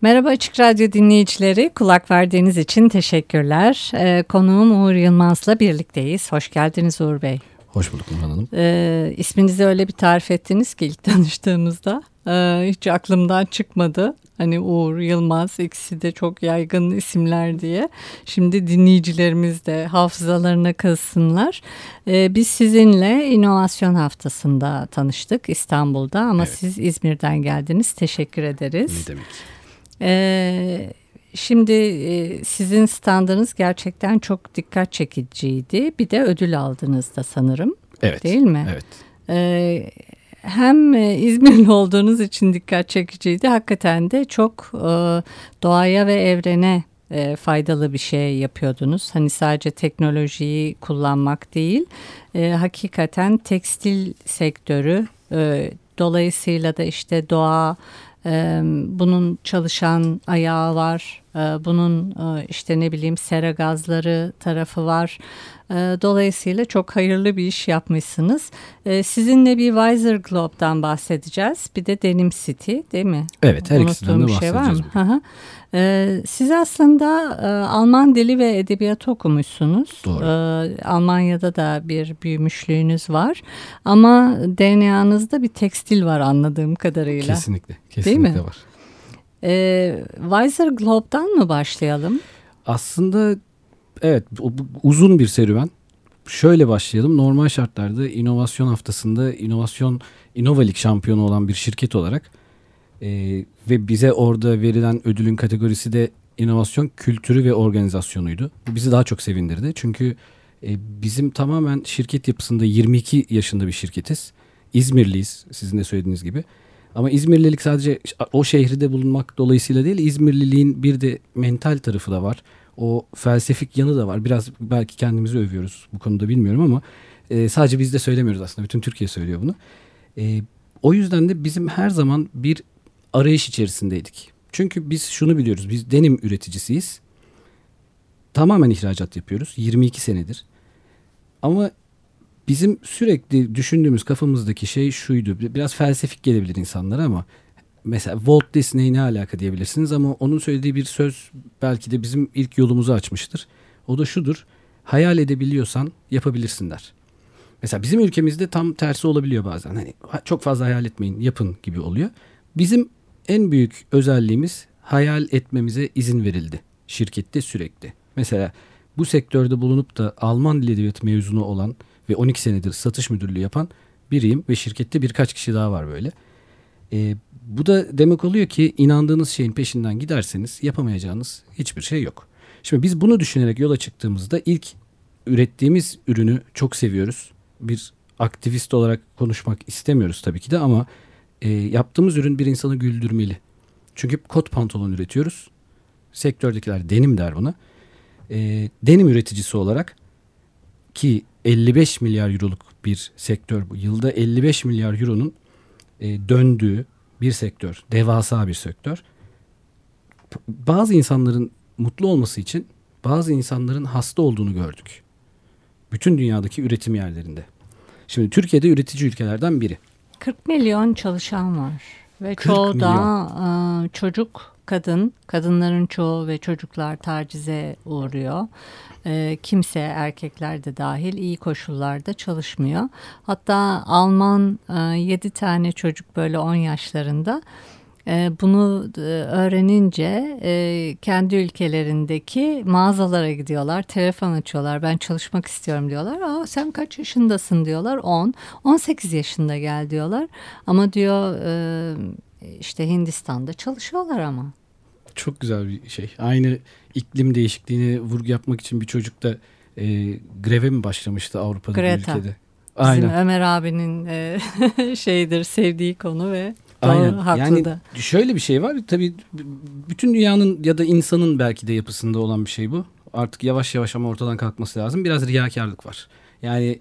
Merhaba Açık Radyo dinleyicileri, kulak verdiğiniz için teşekkürler. Ee, konuğum Uğur Yılmaz'la birlikteyiz. Hoş geldiniz Uğur Bey. Hoş bulduk Nurhan Hanım. Ee, isminizi öyle bir tarif ettiniz ki ilk tanıştığımızda ee, hiç aklımdan çıkmadı. Hani Uğur, Yılmaz ikisi de çok yaygın isimler diye. Şimdi dinleyicilerimiz de hafızalarına kazsınlar. Ee, biz sizinle inovasyon haftasında tanıştık İstanbul'da ama evet. siz İzmir'den geldiniz. Teşekkür ederiz. Ne demek. Ee, şimdi e, sizin standınız gerçekten çok dikkat çekiciydi. Bir de ödül aldınız da sanırım. Evet. Değil mi? Evet. Ee, hem e, İzmirli olduğunuz için dikkat çekiciydi. Hakikaten de çok e, doğaya ve evrene e, faydalı bir şey yapıyordunuz. Hani sadece teknolojiyi kullanmak değil, e, hakikaten tekstil sektörü, e, dolayısıyla da işte doğa, bunun çalışan ayağı var. Bunun işte ne bileyim sera gazları tarafı var. Dolayısıyla çok hayırlı bir iş yapmışsınız. Sizinle bir Weiser Globe'dan bahsedeceğiz. Bir de Denim City değil mi? Evet her ikisinden de bahsedeceğiz. Şey var mı? Ee, siz aslında e, Alman dili ve edebiyatı okumuşsunuz. Doğru. Ee, Almanya'da da bir büyümüşlüğünüz var. Ama DNA'nızda bir tekstil var anladığım kadarıyla. Kesinlikle. Kesinlikle Değil mi? var. Ee, Weiser Globe'dan mı başlayalım? Aslında evet uzun bir serüven. Şöyle başlayalım. Normal şartlarda inovasyon haftasında inovasyon inovalik şampiyonu olan bir şirket olarak e, ve bize orada verilen ödülün kategorisi de inovasyon kültürü ve organizasyonuydu. Bu bizi daha çok sevindirdi. Çünkü e, bizim tamamen şirket yapısında 22 yaşında bir şirketiz. İzmirliyiz sizin de söylediğiniz gibi. Ama İzmirlilik sadece o şehirde bulunmak dolayısıyla değil İzmirliliğin bir de mental tarafı da var. O felsefik yanı da var. Biraz belki kendimizi övüyoruz bu konuda bilmiyorum ama e, sadece biz de söylemiyoruz aslında. Bütün Türkiye söylüyor bunu. E, o yüzden de bizim her zaman bir arayış içerisindeydik. Çünkü biz şunu biliyoruz. Biz denim üreticisiyiz. Tamamen ihracat yapıyoruz. 22 senedir. Ama bizim sürekli düşündüğümüz kafamızdaki şey şuydu. Biraz felsefik gelebilir insanlara ama mesela Walt Disney ne alaka diyebilirsiniz ama onun söylediği bir söz belki de bizim ilk yolumuzu açmıştır. O da şudur. Hayal edebiliyorsan yapabilirsin der. Mesela bizim ülkemizde tam tersi olabiliyor bazen. Hani çok fazla hayal etmeyin, yapın gibi oluyor. Bizim en büyük özelliğimiz hayal etmemize izin verildi şirkette sürekli. Mesela bu sektörde bulunup da Alman dil edebiyatı mezunu olan ve 12 senedir satış müdürlüğü yapan biriyim ve şirkette birkaç kişi daha var böyle. E, bu da demek oluyor ki inandığınız şeyin peşinden giderseniz yapamayacağınız hiçbir şey yok. Şimdi biz bunu düşünerek yola çıktığımızda ilk ürettiğimiz ürünü çok seviyoruz. Bir aktivist olarak konuşmak istemiyoruz tabii ki de ama e, yaptığımız ürün bir insanı güldürmeli. Çünkü kot pantolon üretiyoruz. Sektördekiler denim der buna. E, denim üreticisi olarak ki 55 milyar euroluk bir sektör bu. Yılda 55 milyar euronun e, döndüğü bir sektör. Devasa bir sektör. Bazı insanların mutlu olması için bazı insanların hasta olduğunu gördük. Bütün dünyadaki üretim yerlerinde. Şimdi Türkiye'de üretici ülkelerden biri. 40 milyon çalışan var ve çoğu da e, çocuk kadın, kadınların çoğu ve çocuklar tacize uğruyor. E, kimse erkekler de dahil iyi koşullarda çalışmıyor. Hatta Alman e, 7 tane çocuk böyle 10 yaşlarında ee, bunu e, öğrenince e, kendi ülkelerindeki mağazalara gidiyorlar, telefon açıyorlar. Ben çalışmak istiyorum diyorlar. Aa sen kaç yaşındasın diyorlar. 10. 18 yaşında gel diyorlar. Ama diyor e, işte Hindistan'da çalışıyorlar ama. Çok güzel bir şey. Aynı iklim değişikliğine vurgu yapmak için bir çocuk da e, greve mi başlamıştı Avrupa'da Greta. bir ülkede? Aynen. Bizim Ömer abinin e, şeydir sevdiği konu ve Aynen. haklı yani da. şöyle bir şey var. Tabii bütün dünyanın ya da insanın belki de yapısında olan bir şey bu. Artık yavaş yavaş ama ortadan kalkması lazım. Biraz riyakarlık var. Yani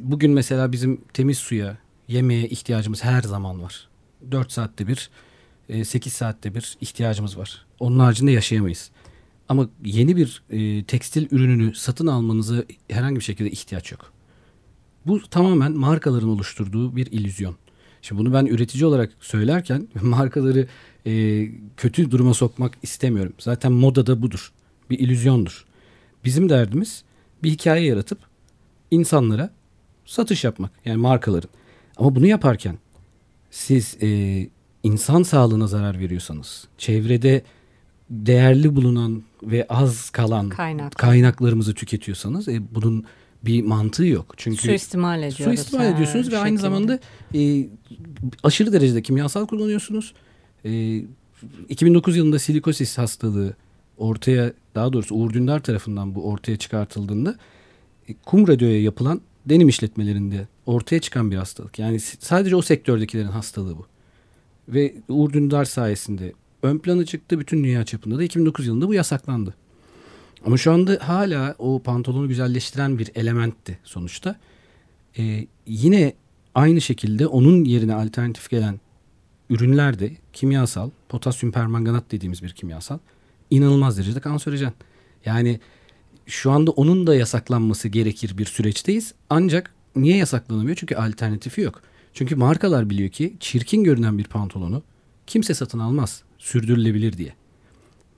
bugün mesela bizim temiz suya, yemeğe ihtiyacımız her zaman var. 4 saatte bir, 8 saatte bir ihtiyacımız var. Onun haricinde yaşayamayız. Ama yeni bir e, tekstil ürününü satın almanıza herhangi bir şekilde ihtiyaç yok. Bu tamamen markaların oluşturduğu bir illüzyon. Şimdi bunu ben üretici olarak söylerken markaları e, kötü duruma sokmak istemiyorum. Zaten moda da budur. Bir illüzyondur. Bizim derdimiz bir hikaye yaratıp insanlara satış yapmak. Yani markaların. Ama bunu yaparken siz e, insan sağlığına zarar veriyorsanız, çevrede değerli bulunan ve az kalan Kaynak. kaynaklarımızı tüketiyorsanız e, bunun bir mantığı yok. Çünkü suistimal ediyoruz. Suistimal ediyorsunuz ve şekilde. aynı zamanda e, aşırı derecede kimyasal kullanıyorsunuz. E, 2009 yılında silikosis hastalığı ortaya daha doğrusu Uğur Dündar tarafından bu ortaya çıkartıldığında e, kum radyoya yapılan denim işletmelerinde ortaya çıkan bir hastalık. Yani sadece o sektördekilerin hastalığı bu. Ve Uğur Dündar sayesinde ön plana çıktı. Bütün dünya çapında da 2009 yılında bu yasaklandı. Ama şu anda hala o pantolonu güzelleştiren bir elementti sonuçta. Ee, yine aynı şekilde onun yerine alternatif gelen ürünler de kimyasal, potasyum permanganat dediğimiz bir kimyasal inanılmaz derecede kanserojen. Yani şu anda onun da yasaklanması gerekir bir süreçteyiz. Ancak niye yasaklanamıyor? Çünkü alternatifi yok. Çünkü markalar biliyor ki çirkin görünen bir pantolonu kimse satın almaz sürdürülebilir diye.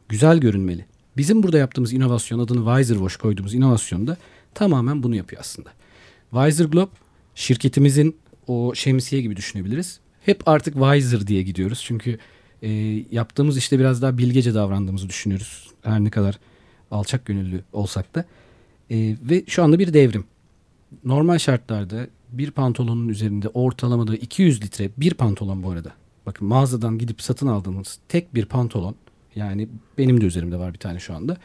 Güzel görünmeli. Bizim burada yaptığımız inovasyon adını Wiser Wash koyduğumuz inovasyonda tamamen bunu yapıyor aslında. Wiser Globe şirketimizin o şemsiye gibi düşünebiliriz. Hep artık Wiser diye gidiyoruz. Çünkü e, yaptığımız işte biraz daha bilgece davrandığımızı düşünüyoruz. Her ne kadar alçak gönüllü olsak da. E, ve şu anda bir devrim. Normal şartlarda bir pantolonun üzerinde ortalamada 200 litre bir pantolon bu arada. Bakın mağazadan gidip satın aldığınız tek bir pantolon yani benim de üzerimde var bir tane şu anda.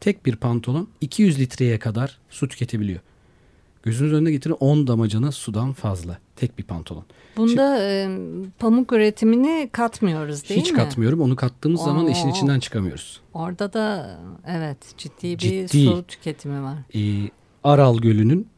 Tek bir pantolon 200 litreye kadar su tüketebiliyor. Gözünüz önüne getirin 10 damacana sudan fazla. Tek bir pantolon. Bunda Şimdi, e, pamuk üretimini katmıyoruz değil hiç mi? Hiç katmıyorum. Onu kattığımız Oo. zaman işin içinden çıkamıyoruz. Orada da evet ciddi bir ciddi, su tüketimi var. E, Aral Gölü'nün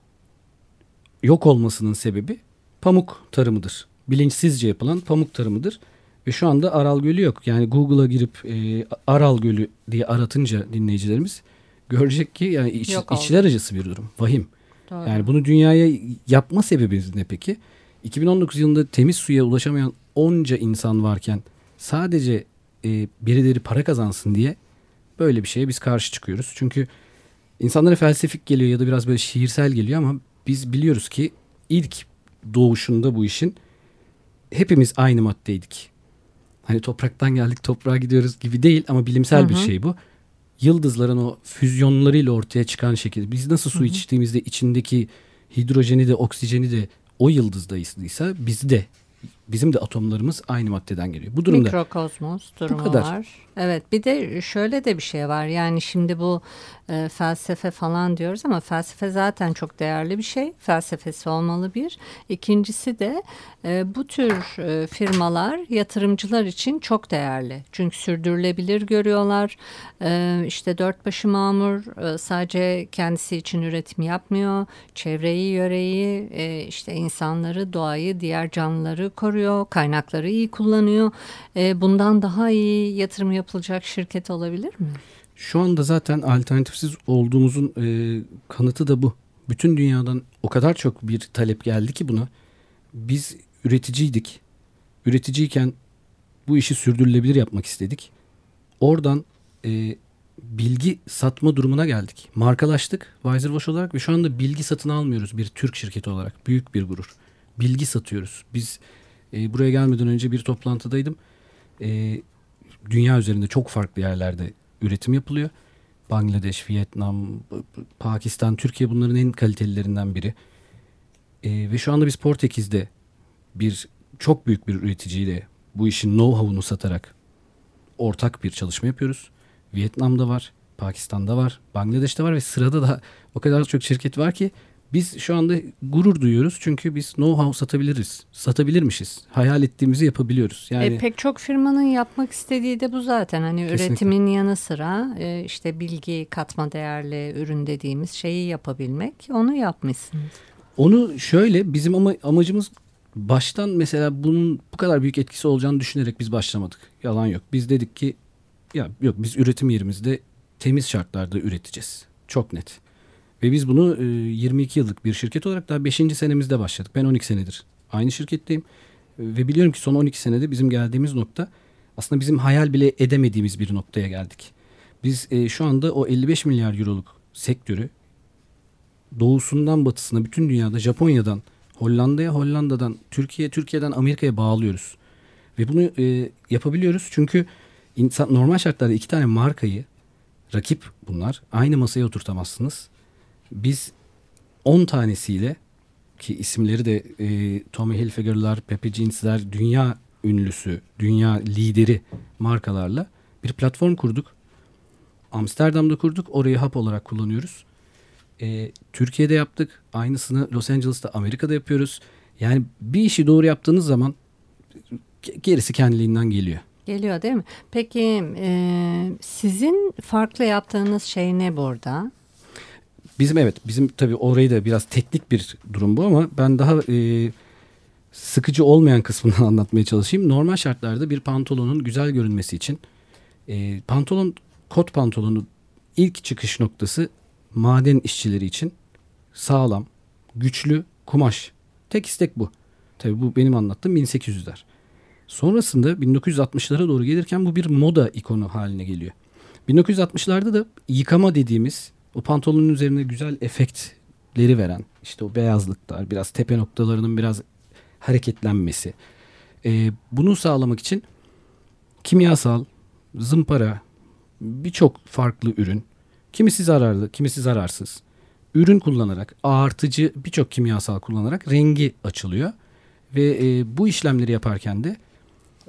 yok olmasının sebebi pamuk tarımıdır. Bilinçsizce yapılan pamuk tarımıdır. Ve şu anda Aral Gölü yok. Yani Google'a girip e, Aral Gölü diye aratınca dinleyicilerimiz görecek ki yani iç, içler acısı bir durum. Vahim. Doğru. Yani bunu dünyaya yapma sebebimiz ne peki? 2019 yılında temiz suya ulaşamayan onca insan varken sadece e, birileri para kazansın diye böyle bir şeye biz karşı çıkıyoruz. Çünkü insanlara felsefik geliyor ya da biraz böyle şiirsel geliyor ama biz biliyoruz ki ilk doğuşunda bu işin hepimiz aynı maddeydik. Hani topraktan geldik toprağa gidiyoruz gibi değil ama bilimsel hı hı. bir şey bu. Yıldızların o füzyonlarıyla ortaya çıkan şekilde biz nasıl su içtiğimizde içindeki hidrojeni de oksijeni de o yıldızdaysa biz de bizim de atomlarımız aynı maddeden geliyor. Bu durumda mikrokozmos durumu bu kadar. var. Evet bir de şöyle de bir şey var. Yani şimdi bu e, felsefe falan diyoruz ama felsefe zaten çok değerli bir şey. Felsefesi olmalı bir. İkincisi de e, bu tür e, firmalar yatırımcılar için çok değerli. Çünkü sürdürülebilir görüyorlar. E, işte dört başı mamur e, sadece kendisi için üretim yapmıyor. Çevreyi, yöreyi, e, işte insanları, doğayı, diğer canlıları koruyor. Kaynakları iyi kullanıyor. E, bundan daha iyi yatırım yapılacak şirket olabilir mi? Şu anda zaten alternatifsiz olduğumuzun e, kanıtı da bu. Bütün dünyadan o kadar çok bir talep geldi ki buna. Biz üreticiydik. Üreticiyken bu işi sürdürülebilir yapmak istedik. Oradan e, bilgi satma durumuna geldik. Markalaştık Wiser Wash olarak ve şu anda bilgi satın almıyoruz bir Türk şirketi olarak. Büyük bir gurur. Bilgi satıyoruz. Biz e, buraya gelmeden önce bir toplantıdaydım. E, dünya üzerinde çok farklı yerlerde üretim yapılıyor. Bangladeş, Vietnam, Pakistan, Türkiye bunların en kalitelilerinden biri. E, ve şu anda biz Portekiz'de bir çok büyük bir üreticiyle bu işin know-how'unu satarak ortak bir çalışma yapıyoruz. Vietnam'da var, Pakistan'da var, Bangladeş'te var ve sırada da o kadar çok şirket var ki Biz şu anda gurur duyuyoruz çünkü biz know-how satabiliriz. Satabilirmişiz. Hayal ettiğimizi yapabiliyoruz. Yani e, pek çok firmanın yapmak istediği de bu zaten. Hani Kesinlikle. üretimin yanı sıra e, işte bilgi katma değerli ürün dediğimiz şeyi yapabilmek. Onu yapmışsınız. onu şöyle bizim ama amacımız baştan mesela bunun bu kadar büyük etkisi olacağını düşünerek biz başlamadık. Yalan yok. Biz dedik ki ya yok biz üretim yerimizde temiz şartlarda üreteceğiz. Çok net. Ve biz bunu e, 22 yıllık bir şirket olarak daha 5. senemizde başladık. Ben 12 senedir aynı şirketteyim. E, Ve biliyorum ki son 12 senede bizim geldiğimiz nokta aslında bizim hayal bile edemediğimiz bir noktaya geldik. Biz e, şu anda o 55 milyar euroluk sektörü doğusundan batısına bütün dünyada Japonya'dan Hollanda'ya Hollanda'dan Türkiye Türkiye'den Amerika'ya bağlıyoruz. Ve bunu e, yapabiliyoruz çünkü insan normal şartlarda iki tane markayı rakip bunlar aynı masaya oturtamazsınız. Biz 10 tanesiyle ki isimleri de e, Tommy Hilfiger'lar, Pepe Jeans'ler dünya ünlüsü, dünya lideri markalarla bir platform kurduk. Amsterdam'da kurduk. Orayı hap olarak kullanıyoruz. E, Türkiye'de yaptık. Aynısını Los Angeles'ta, Amerika'da yapıyoruz. Yani bir işi doğru yaptığınız zaman ge- gerisi kendiliğinden geliyor. Geliyor değil mi? Peki e, sizin farklı yaptığınız şey ne burada? Bizim evet bizim tabii orayı da biraz teknik bir durum bu ama ben daha e, sıkıcı olmayan kısmını anlatmaya çalışayım. Normal şartlarda bir pantolonun güzel görünmesi için e, pantolon kot pantolonu ilk çıkış noktası maden işçileri için sağlam, güçlü kumaş. Tek istek bu. Tabii bu benim anlattığım 1800'ler. Sonrasında 1960'lara doğru gelirken bu bir moda ikonu haline geliyor. 1960'larda da yıkama dediğimiz o pantolonun üzerine güzel efektleri veren işte o beyazlıklar biraz tepe noktalarının biraz hareketlenmesi. Ee, bunu sağlamak için kimyasal, zımpara, birçok farklı ürün, kimisi zararlı, kimisi zararsız. Ürün kullanarak, artıcı birçok kimyasal kullanarak rengi açılıyor. Ve e, bu işlemleri yaparken de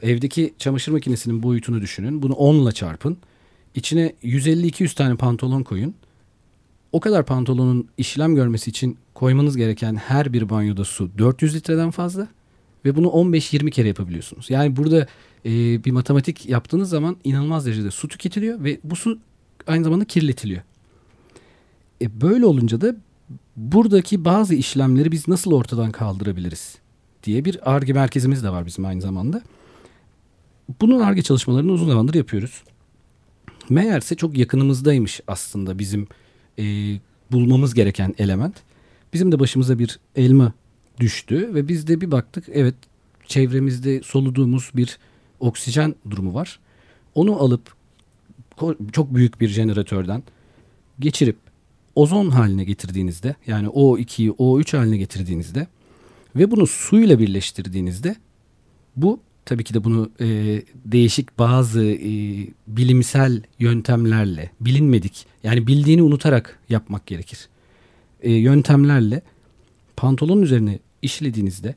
evdeki çamaşır makinesinin boyutunu düşünün. Bunu 10 ile çarpın. İçine 150-200 tane pantolon koyun. O kadar pantolonun işlem görmesi için koymanız gereken her bir banyoda su 400 litreden fazla ve bunu 15-20 kere yapabiliyorsunuz. Yani burada e, bir matematik yaptığınız zaman inanılmaz derecede su tüketiliyor ve bu su aynı zamanda kirletiliyor. E, böyle olunca da buradaki bazı işlemleri biz nasıl ortadan kaldırabiliriz diye bir ARGE merkezimiz de var bizim aynı zamanda. Bunun ARGE çalışmalarını uzun zamandır yapıyoruz. Meğerse çok yakınımızdaymış aslında bizim e, bulmamız gereken element. Bizim de başımıza bir elma düştü ve biz de bir baktık evet çevremizde soluduğumuz bir oksijen durumu var. Onu alıp çok büyük bir jeneratörden geçirip ozon haline getirdiğinizde yani O2'yi O3 haline getirdiğinizde ve bunu suyla birleştirdiğinizde bu tabii ki de bunu e, değişik bazı e, bilimsel yöntemlerle bilinmedik yani bildiğini unutarak yapmak gerekir. E, yöntemlerle pantolonun üzerine işlediğinizde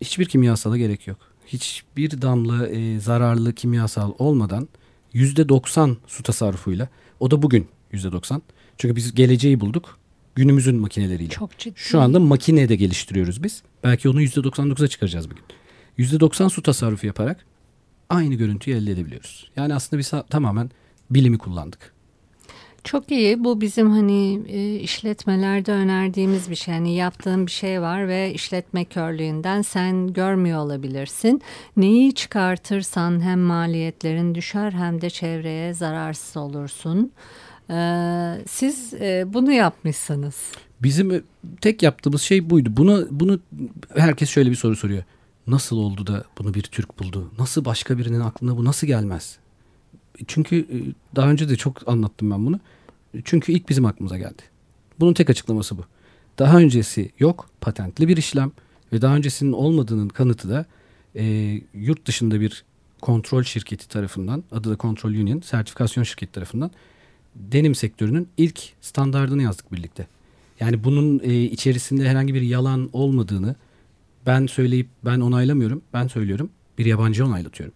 hiçbir kimyasala gerek yok. Hiçbir damla e, zararlı kimyasal olmadan %90 su tasarrufuyla o da bugün %90. Çünkü biz geleceği bulduk günümüzün makineleriyle. Çok ciddi. Şu anda makine de geliştiriyoruz biz. Belki onu %99'a çıkaracağız bugün. %90 su tasarrufu yaparak aynı görüntüyü elde edebiliyoruz. Yani aslında biz tamamen bilimi kullandık. Çok iyi. Bu bizim hani e, işletmelerde önerdiğimiz bir şey. Yani yaptığın bir şey var ve işletme körlüğünden sen görmüyor olabilirsin. Neyi çıkartırsan hem maliyetlerin düşer hem de çevreye zararsız olursun. Ee, siz e, bunu yapmışsınız. Bizim tek yaptığımız şey buydu. Bunu bunu herkes şöyle bir soru soruyor. Nasıl oldu da bunu bir Türk buldu? Nasıl başka birinin aklına bu nasıl gelmez? Çünkü e, daha önce de çok anlattım ben bunu. Çünkü ilk bizim aklımıza geldi. Bunun tek açıklaması bu. Daha öncesi yok, patentli bir işlem ve daha öncesinin olmadığının kanıtı da e, yurt dışında bir kontrol şirketi tarafından, adı da Control Union, sertifikasyon şirketi tarafından denim sektörünün ilk standardını yazdık birlikte. Yani bunun e, içerisinde herhangi bir yalan olmadığını ben söyleyip ben onaylamıyorum, ben söylüyorum. Bir yabancı onaylatıyorum.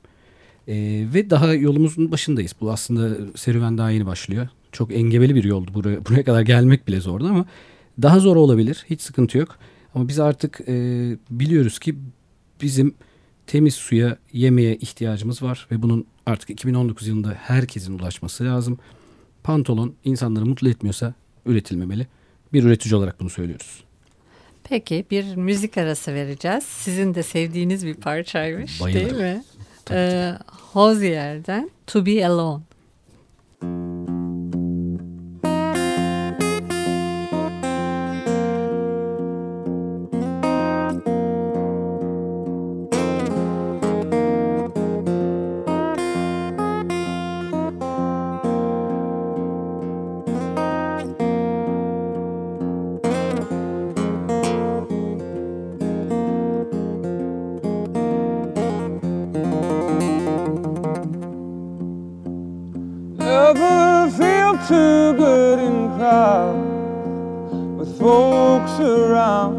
E, ve daha yolumuzun başındayız. Bu aslında serüven daha yeni başlıyor. Çok engebeli bir yoldu. Buraya, buraya kadar gelmek bile zordu ama Daha zor olabilir. Hiç sıkıntı yok. Ama biz artık e, biliyoruz ki bizim temiz suya, yemeğe ihtiyacımız var ve bunun artık 2019 yılında herkesin ulaşması lazım. Pantolon insanları mutlu etmiyorsa üretilmemeli. Bir üretici olarak bunu söylüyoruz. Peki bir müzik arası vereceğiz. Sizin de sevdiğiniz bir parçaymış Bayılırım. değil mi? Ee, Hozier'den To Be Alone. Never feel too good in crowds with folks around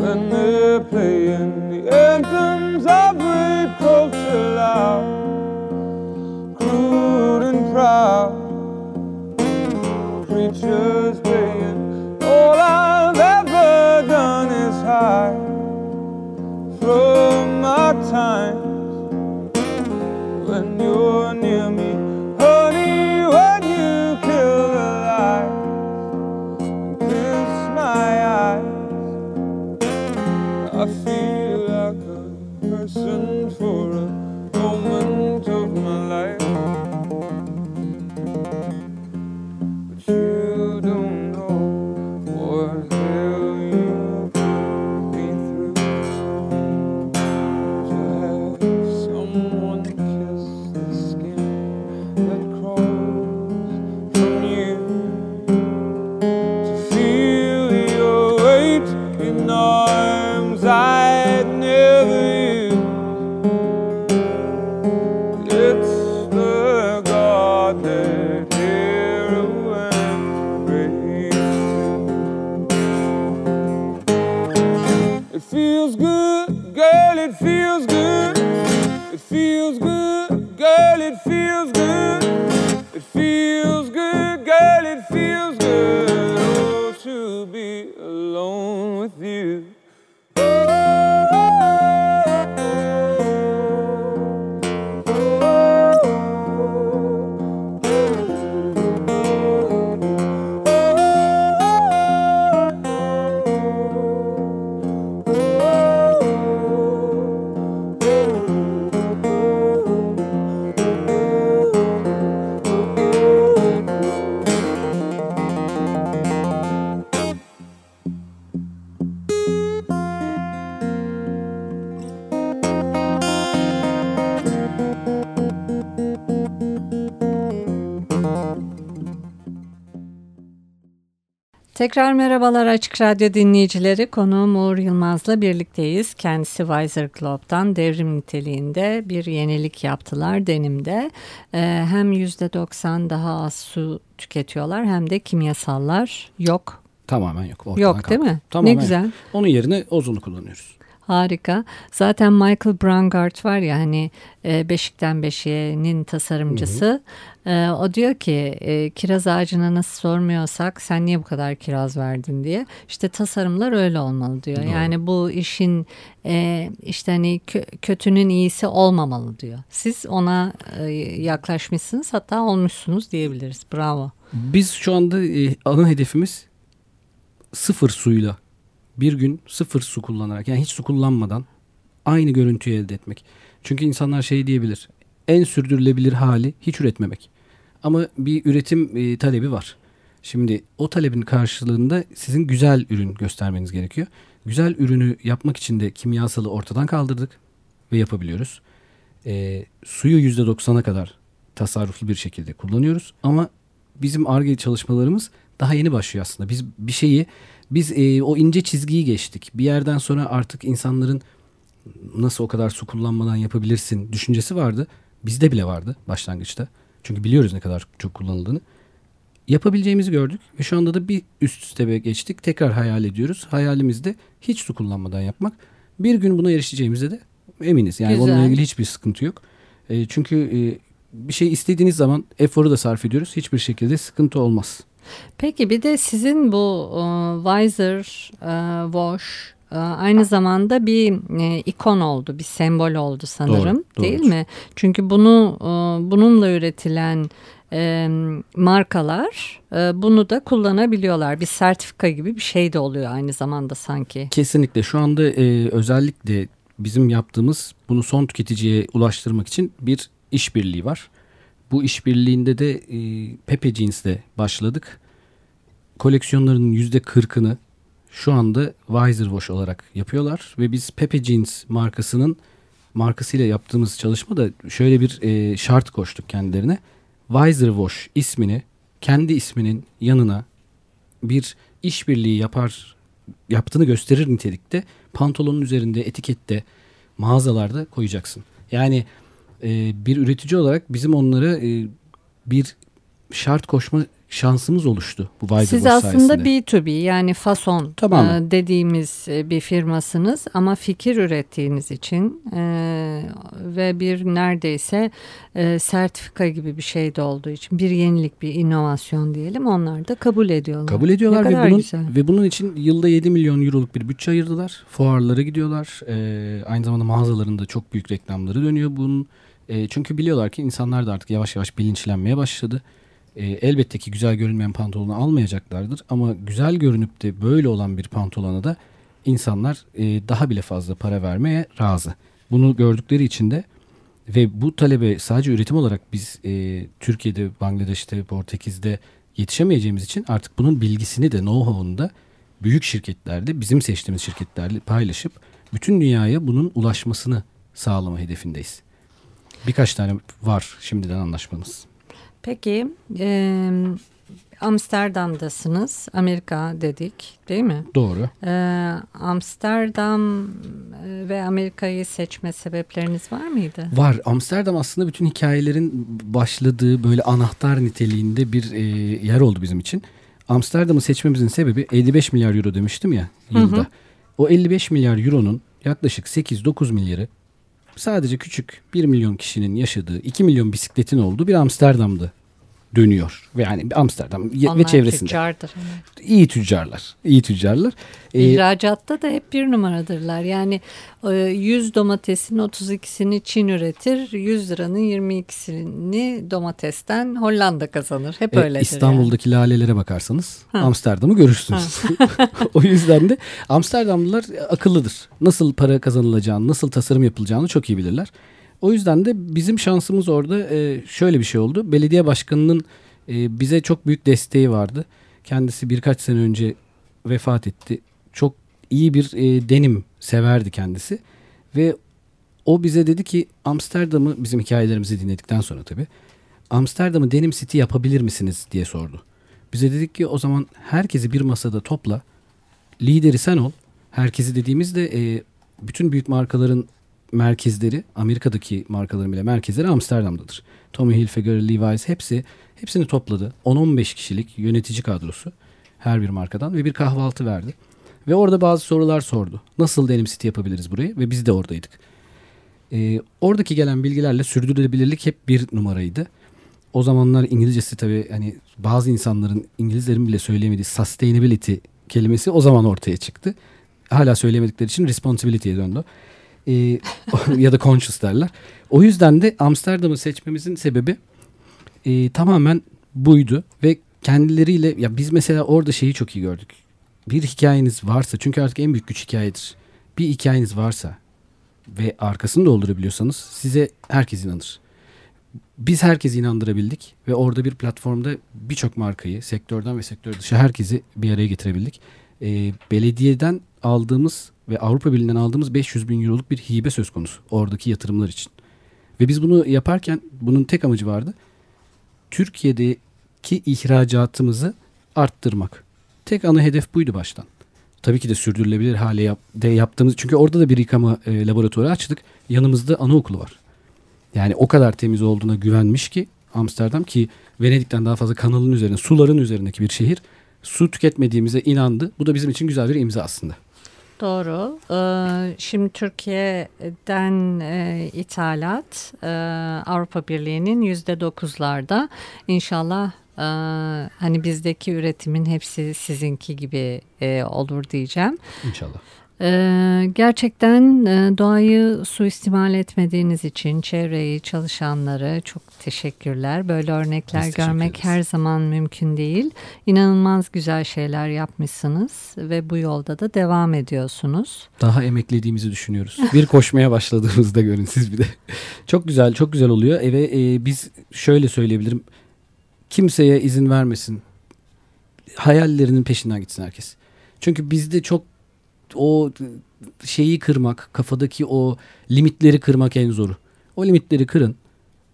when they're playing the anthems of rape culture loud, crude and proud. Preachers praying, all I've ever done is hide from my time Tekrar merhabalar Açık Radyo dinleyicileri. Konuğum Uğur Yılmaz'la birlikteyiz. Kendisi Weiser Globe'dan devrim niteliğinde bir yenilik yaptılar denimde. Ee, hem %90 daha az su tüketiyorlar hem de kimyasallar yok. Tamamen yok. Yok değil kalktı. mi? Tamamen Ne güzel. yok. Onun yerine ozonu kullanıyoruz. Harika. Zaten Michael Brangard var ya hani e, Beşikten Beşiğe'nin tasarımcısı. E, o diyor ki e, kiraz ağacına nasıl sormuyorsak sen niye bu kadar kiraz verdin diye. İşte tasarımlar öyle olmalı diyor. Doğru. Yani bu işin işte hani kö- kötünün iyisi olmamalı diyor. Siz ona yaklaşmışsınız hatta olmuşsunuz diyebiliriz. Bravo. Biz şu anda ana hedefimiz sıfır suyla bir gün sıfır su kullanarak yani hiç su kullanmadan aynı görüntüyü elde etmek. Çünkü insanlar şey diyebilir. En sürdürülebilir hali hiç üretmemek. Ama bir üretim e, talebi var. Şimdi o talebin karşılığında sizin güzel ürün göstermeniz gerekiyor. Güzel ürünü yapmak için de kimyasalı ortadan kaldırdık ve yapabiliyoruz. E, suyu %90'a kadar tasarruflu bir şekilde kullanıyoruz. Ama bizim ARGE çalışmalarımız daha yeni başlıyor aslında. Biz bir şeyi biz e, o ince çizgiyi geçtik. Bir yerden sonra artık insanların nasıl o kadar su kullanmadan yapabilirsin düşüncesi vardı. Bizde bile vardı başlangıçta. Çünkü biliyoruz ne kadar çok kullanıldığını. Yapabileceğimizi gördük ve şu anda da bir üst üste geçtik. Tekrar hayal ediyoruz. Hayalimiz de hiç su kullanmadan yapmak. Bir gün buna erişeceğimize de eminiz. Yani Güzel. onunla ilgili hiçbir sıkıntı yok. E, çünkü e, bir şey istediğiniz zaman eforu da sarf ediyoruz. Hiçbir şekilde sıkıntı olmaz. Peki bir de sizin bu e, Weiser, e, Wash e, aynı zamanda bir e, ikon oldu, bir sembol oldu sanırım, Doğru, değil doğrudur. mi? Çünkü bunu e, bununla üretilen e, markalar e, bunu da kullanabiliyorlar. Bir sertifika gibi bir şey de oluyor aynı zamanda sanki. Kesinlikle şu anda e, özellikle bizim yaptığımız bunu son tüketiciye ulaştırmak için bir işbirliği var. Bu işbirliğinde de e, Pepe Jeans'le başladık. Koleksiyonlarının yüzde kırkını şu anda Weiser Wash olarak yapıyorlar ve biz Pepe Jeans markasının markasıyla yaptığımız çalışmada şöyle bir e, şart koştuk kendilerine. Weiser Wash ismini kendi isminin yanına bir işbirliği yapar yaptığını gösterir nitelikte pantolonun üzerinde etikette mağazalarda koyacaksın. Yani e, bir üretici olarak bizim onlara e, bir şart koşma şansımız oluştu bu Weiser Siz aslında sayesinde. B2B yani fason Tamamen. e, dediğimiz e, bir firmasınız ama fikir ürettiğiniz için e, ve bir neredeyse e, sertifika gibi bir şey de olduğu için bir yenilik bir inovasyon diyelim onlar da kabul ediyorlar. Kabul ediyorlar ve bunun güzel. ve bunun için yılda 7 milyon euroluk bir bütçe ayırdılar. Fuarlara gidiyorlar. Aynı zamanda mağazalarında çok büyük reklamları dönüyor bunun. Ee, çünkü biliyorlar ki insanlar da artık yavaş yavaş bilinçlenmeye başladı. Ee, elbette ki güzel görünmeyen pantolonu almayacaklardır ama güzel görünüp de böyle olan bir pantolona da insanlar e, daha bile fazla para vermeye razı. Bunu gördükleri için de ve bu talebe sadece üretim olarak biz e, Türkiye'de, Bangladeş'te, Portekiz'de yetişemeyeceğimiz için artık bunun bilgisini de know-how'unu da büyük şirketlerde bizim seçtiğimiz şirketlerle paylaşıp bütün dünyaya bunun ulaşmasını sağlama hedefindeyiz. Birkaç tane var şimdiden anlaşmamız. Peki e, Amsterdam'dasınız Amerika dedik değil mi? Doğru. E, Amsterdam ve Amerika'yı seçme sebepleriniz var mıydı? Var. Amsterdam aslında bütün hikayelerin başladığı böyle anahtar niteliğinde bir e, yer oldu bizim için. Amsterdam'ı seçmemizin sebebi 55 milyar euro demiştim ya yılda. Hı hı. O 55 milyar euronun yaklaşık 8-9 milyarı sadece küçük 1 milyon kişinin yaşadığı 2 milyon bisikletin olduğu bir Amsterdam'da dönüyor. Ve yani Amsterdam Onlar ve çevresinde. tüccardır. evet. İyi tüccarlar. iyi tüccarlar. Ee, İhracatta da hep bir numaradırlar. Yani e, 100 domatesin 32'sini Çin üretir, 100 liranın 22'sini domatesten Hollanda kazanır. Hep E, öyledir. İstanbul'daki lalelere bakarsanız. Amsterdam'ı görürsünüz. o yüzden de Amsterdamlılar akıllıdır. Nasıl para kazanılacağını, nasıl tasarım yapılacağını çok iyi bilirler. O yüzden de bizim şansımız orada e, şöyle bir şey oldu. Belediye başkanının e, bize çok büyük desteği vardı. Kendisi birkaç sene önce vefat etti. Çok iyi bir e, denim severdi kendisi. Ve o bize dedi ki Amsterdam'ı bizim hikayelerimizi dinledikten sonra tabii. Amsterdam'ı Denim City yapabilir misiniz diye sordu. Bize dedik ki o zaman herkesi bir masada topla. Lideri sen ol. Herkesi dediğimizde e, bütün büyük markaların merkezleri, Amerika'daki markaların bile merkezleri Amsterdam'dadır. Tommy Hilfiger, Levi's hepsi hepsini topladı. 10-15 kişilik yönetici kadrosu her bir markadan ve bir kahvaltı verdi. Ve orada bazı sorular sordu. Nasıl Denim City yapabiliriz burayı? Ve biz de oradaydık. E, oradaki gelen bilgilerle sürdürülebilirlik hep bir numaraydı. O zamanlar İngilizcesi tabii hani bazı insanların İngilizlerin bile söyleyemediği sustainability kelimesi o zaman ortaya çıktı. Hala söyleyemedikleri için responsibility'ye döndü. Ee, ya da conscious derler. O yüzden de Amsterdam'ı seçmemizin sebebi e, tamamen buydu ve kendileriyle ya biz mesela orada şeyi çok iyi gördük. Bir hikayeniz varsa çünkü artık en büyük güç hikayedir. Bir hikayeniz varsa ve arkasını doldurabiliyorsanız size herkes inanır. Biz herkesi inandırabildik ve orada bir platformda birçok markayı sektörden ve sektör dışı herkesi bir araya getirebildik. Ee, belediyeden aldığımız ve Avrupa Birliği'nden aldığımız 500 bin euroluk bir hibe söz konusu oradaki yatırımlar için. Ve biz bunu yaparken bunun tek amacı vardı. Türkiye'deki ihracatımızı arttırmak. Tek ana hedef buydu baştan. Tabii ki de sürdürülebilir hale yap, de yaptığımız çünkü orada da bir yıkama e, laboratuvarı açtık. Yanımızda anaokulu var. Yani o kadar temiz olduğuna güvenmiş ki Amsterdam ki Venedik'ten daha fazla kanalın üzerine, suların üzerindeki bir şehir. Su tüketmediğimize inandı. Bu da bizim için güzel bir imza aslında. Doğru. Ee, Şimdi Türkiye'den e, ithalat e, Avrupa Birliği'nin yüzde dokuzlarda inşallah e, hani bizdeki üretimin hepsi sizinki gibi olur diyeceğim. İnşallah. Ee, gerçekten e, doğayı suistimal etmediğiniz için çevreyi, çalışanları çok teşekkürler. Böyle örnekler Biz görmek her zaman mümkün değil. İnanılmaz güzel şeyler yapmışsınız ve bu yolda da devam ediyorsunuz. Daha emeklediğimizi düşünüyoruz. Bir koşmaya başladığımızda görün siz bir de. çok güzel, çok güzel oluyor. Eve e, biz şöyle söyleyebilirim. Kimseye izin vermesin. Hayallerinin peşinden gitsin herkes. Çünkü bizde çok o şeyi kırmak, kafadaki o limitleri kırmak en zoru. O limitleri kırın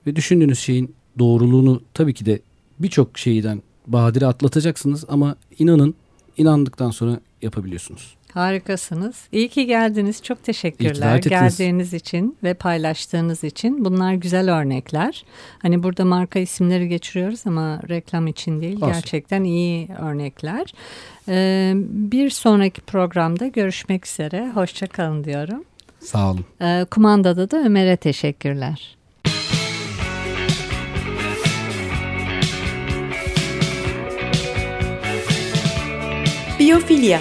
ve düşündüğünüz şeyin doğruluğunu tabii ki de birçok şeyden badire atlatacaksınız ama inanın inandıktan sonra yapabiliyorsunuz. Harikasınız. İyi ki geldiniz. Çok teşekkürler geldiğiniz için ve paylaştığınız için. Bunlar güzel örnekler. Hani burada marka isimleri geçiriyoruz ama reklam için değil. Olsun. Gerçekten iyi örnekler. Ee, bir sonraki programda görüşmek üzere. Hoşça kalın diyorum. Sağ olun. Ee, kumandada da Ömer'e teşekkürler. Biyofilya